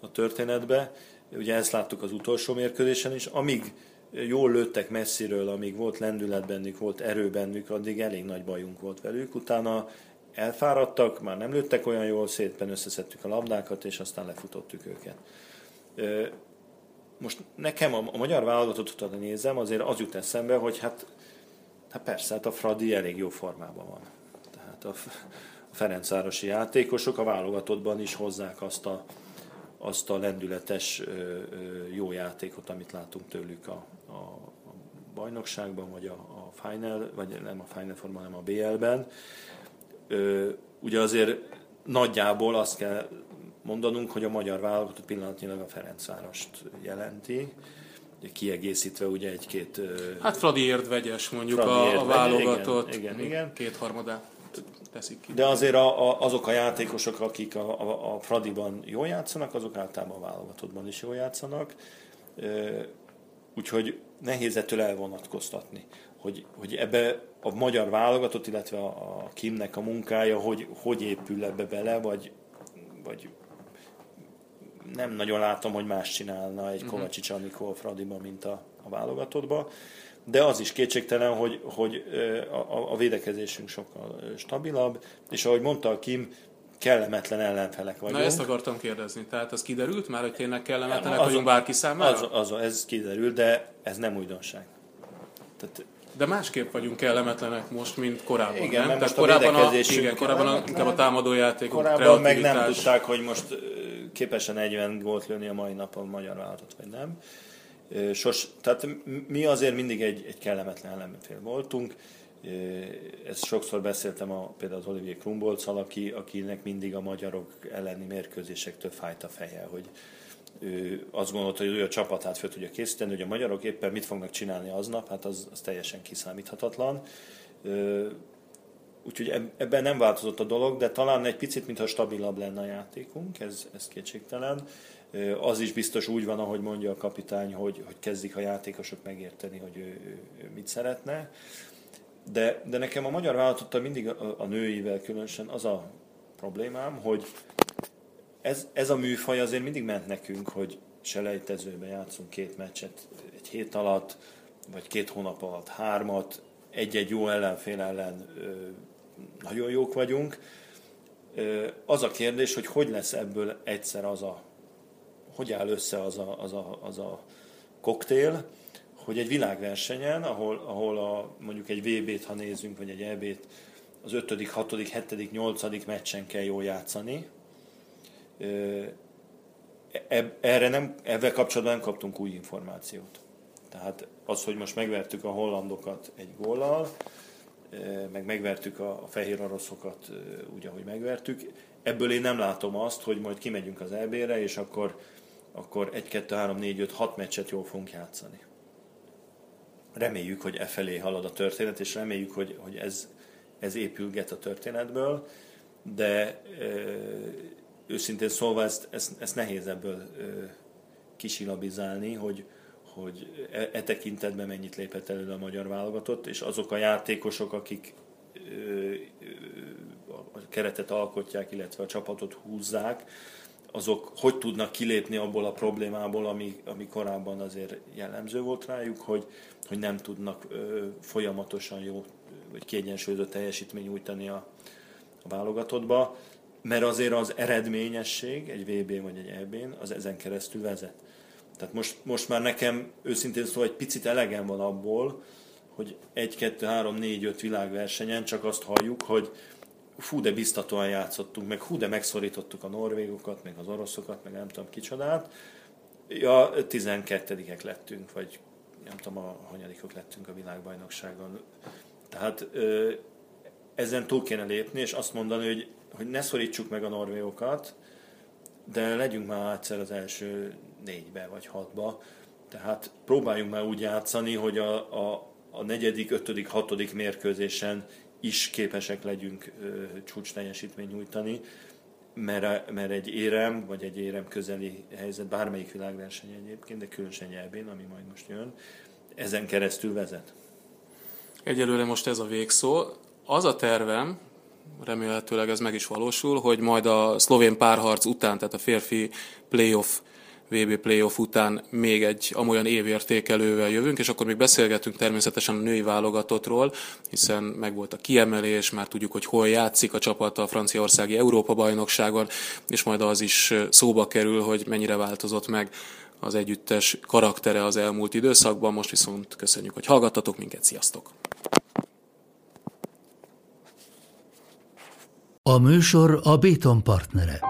a történetbe. Ugye ezt láttuk az utolsó mérkőzésen is. Amíg jól lőttek messziről, amíg volt lendület bennük, volt erő bennük, addig elég nagy bajunk volt velük. Utána elfáradtak, már nem lőttek olyan jól, szépen összeszedtük a labdákat, és aztán lefutottuk őket. Most nekem a, a magyar válogatottat, nézem, azért az jut eszembe, hogy hát, hát persze, hát a Fradi elég jó formában van. Tehát a, a Ferencvárosi játékosok a válogatottban is hozzák azt a, azt a lendületes jó játékot, amit látunk tőlük a, a, a bajnokságban, vagy a, a final, vagy nem a final forma, hanem a BL-ben. Ugye azért nagyjából azt kell mondanunk, hogy a magyar válogatott pillanatnyilag a Ferencvárost jelenti, kiegészítve ugye egy-két... Hát Fradiért vegyes mondjuk Fradi a, a válogatott, igen, igen, igen. kétharmadát teszik ki. De azért a, a, azok a játékosok, akik a, a, a Fradiban jól játszanak, azok általában a válogatottban is jól játszanak. Úgyhogy nehéz ettől elvonatkoztatni, hogy, hogy ebbe a magyar válogatott, illetve a, a Kimnek a munkája, hogy, hogy épül ebbe bele, vagy, vagy nem nagyon látom, hogy más csinálna egy mhm. Kovácsics Anikó Fradiba, mint a, a válogatottba. De az is kétségtelen, hogy, hogy a, a védekezésünk sokkal stabilabb, és ahogy mondta a Kim, kellemetlen ellenfelek vagyunk. Na ezt akartam kérdezni, tehát az kiderült már, hogy tényleg kellemetlenek az, vagyunk bárki számára? Az, az, ez kiderült, de ez nem újdonság. Tehát de másképp vagyunk kellemetlenek most, mint korábban, igen, nem? Tehát korábban a, igen, korábban a, inkább a támadójátékok, Korábban meg nem tudták, hogy most képes-e 40 gólt lőni a mai napon magyar vállalatot, vagy nem. Sos, tehát mi azért mindig egy, egy kellemetlen ellenfél voltunk. Ezt sokszor beszéltem a, például az Olivier Krumbolccal, aki, akinek mindig a magyarok elleni mérkőzésektől fájt a feje, hogy ő azt gondolta, hogy ő a csapatát fel tudja készíteni, hogy a magyarok éppen mit fognak csinálni aznap, hát az, az teljesen kiszámíthatatlan. Úgyhogy ebben nem változott a dolog, de talán egy picit, mintha stabilabb lenne a játékunk, ez, ez kétségtelen. Az is biztos úgy van, ahogy mondja a kapitány, hogy, hogy kezdik a játékosok megérteni, hogy ő, ő, ő mit szeretne. De, de nekem a magyar vállalatottal mindig a, a nőivel különösen az a problémám, hogy ez, ez a műfaj azért mindig ment nekünk, hogy selejtezőbe játszunk két meccset egy hét alatt, vagy két hónap alatt hármat, egy-egy jó ellenfél ellen nagyon jók vagyunk. Az a kérdés, hogy hogy lesz ebből egyszer az a, hogy áll össze az a, az a, az a koktél, hogy egy világversenyen, ahol, ahol a, mondjuk egy VB-t, ha nézzünk, vagy egy EB-t, az 5., 6., 7., 8. meccsen kell jól játszani. Erre nem, ebben kapcsolatban nem kaptunk új információt. Tehát az, hogy most megvertük a hollandokat egy góllal, meg megvertük a fehér oroszokat úgy, ahogy megvertük. Ebből én nem látom azt, hogy majd kimegyünk az EB-re, és akkor, akkor 1, 2, 3, 4, 5, 6 meccset jól fogunk játszani. Reméljük, hogy e felé halad a történet, és reméljük, hogy, hogy ez, ez épülget a történetből, de őszintén szólva ezt, ezt, ezt nehéz ebből kisilabizálni, hogy, hogy e, e tekintetben mennyit lépett elő a magyar válogatott, és azok a játékosok, akik a keretet alkotják, illetve a csapatot húzzák, azok hogy tudnak kilépni abból a problémából, ami, ami korábban azért jellemző volt rájuk, hogy, hogy nem tudnak folyamatosan jó vagy kiegyensúlyozott teljesítmény nyújtani a, a válogatottba, mert azért az eredményesség egy VB vagy egy EB-n az ezen keresztül vezet. Tehát most, most már nekem őszintén szó egy picit elegem van abból, hogy 1, 2, 3, 4, 5 világversenyen csak azt halljuk, hogy fú, de biztatóan játszottunk, meg hú, de megszorítottuk a norvégokat, meg az oroszokat, meg nem tudom kicsodát. Ja, 12-ek lettünk, vagy nem tudom, a hanyadikok lettünk a világbajnokságon. Tehát ezen túl kéne lépni, és azt mondani, hogy, hogy ne szorítsuk meg a norvégokat, de legyünk már egyszer az első négybe vagy hatba. Tehát próbáljunk már úgy játszani, hogy a, a, a negyedik, ötödik, hatodik mérkőzésen is képesek legyünk ö, csúcs teljesítmény nyújtani, mert, mert egy érem, vagy egy érem közeli helyzet, bármelyik világverseny egyébként, de különösen nyelvén, ami majd most jön, ezen keresztül vezet. Egyelőre most ez a végszó. Az a tervem, remélhetőleg ez meg is valósul, hogy majd a szlovén párharc után, tehát a férfi playoff VB playoff után még egy amolyan évértékelővel jövünk, és akkor még beszélgetünk természetesen a női válogatottról, hiszen meg volt a kiemelés, már tudjuk, hogy hol játszik a csapat a franciaországi Európa-bajnokságon, és majd az is szóba kerül, hogy mennyire változott meg az együttes karaktere az elmúlt időszakban. Most viszont köszönjük, hogy hallgattatok minket, sziasztok! A műsor a Béton partnere.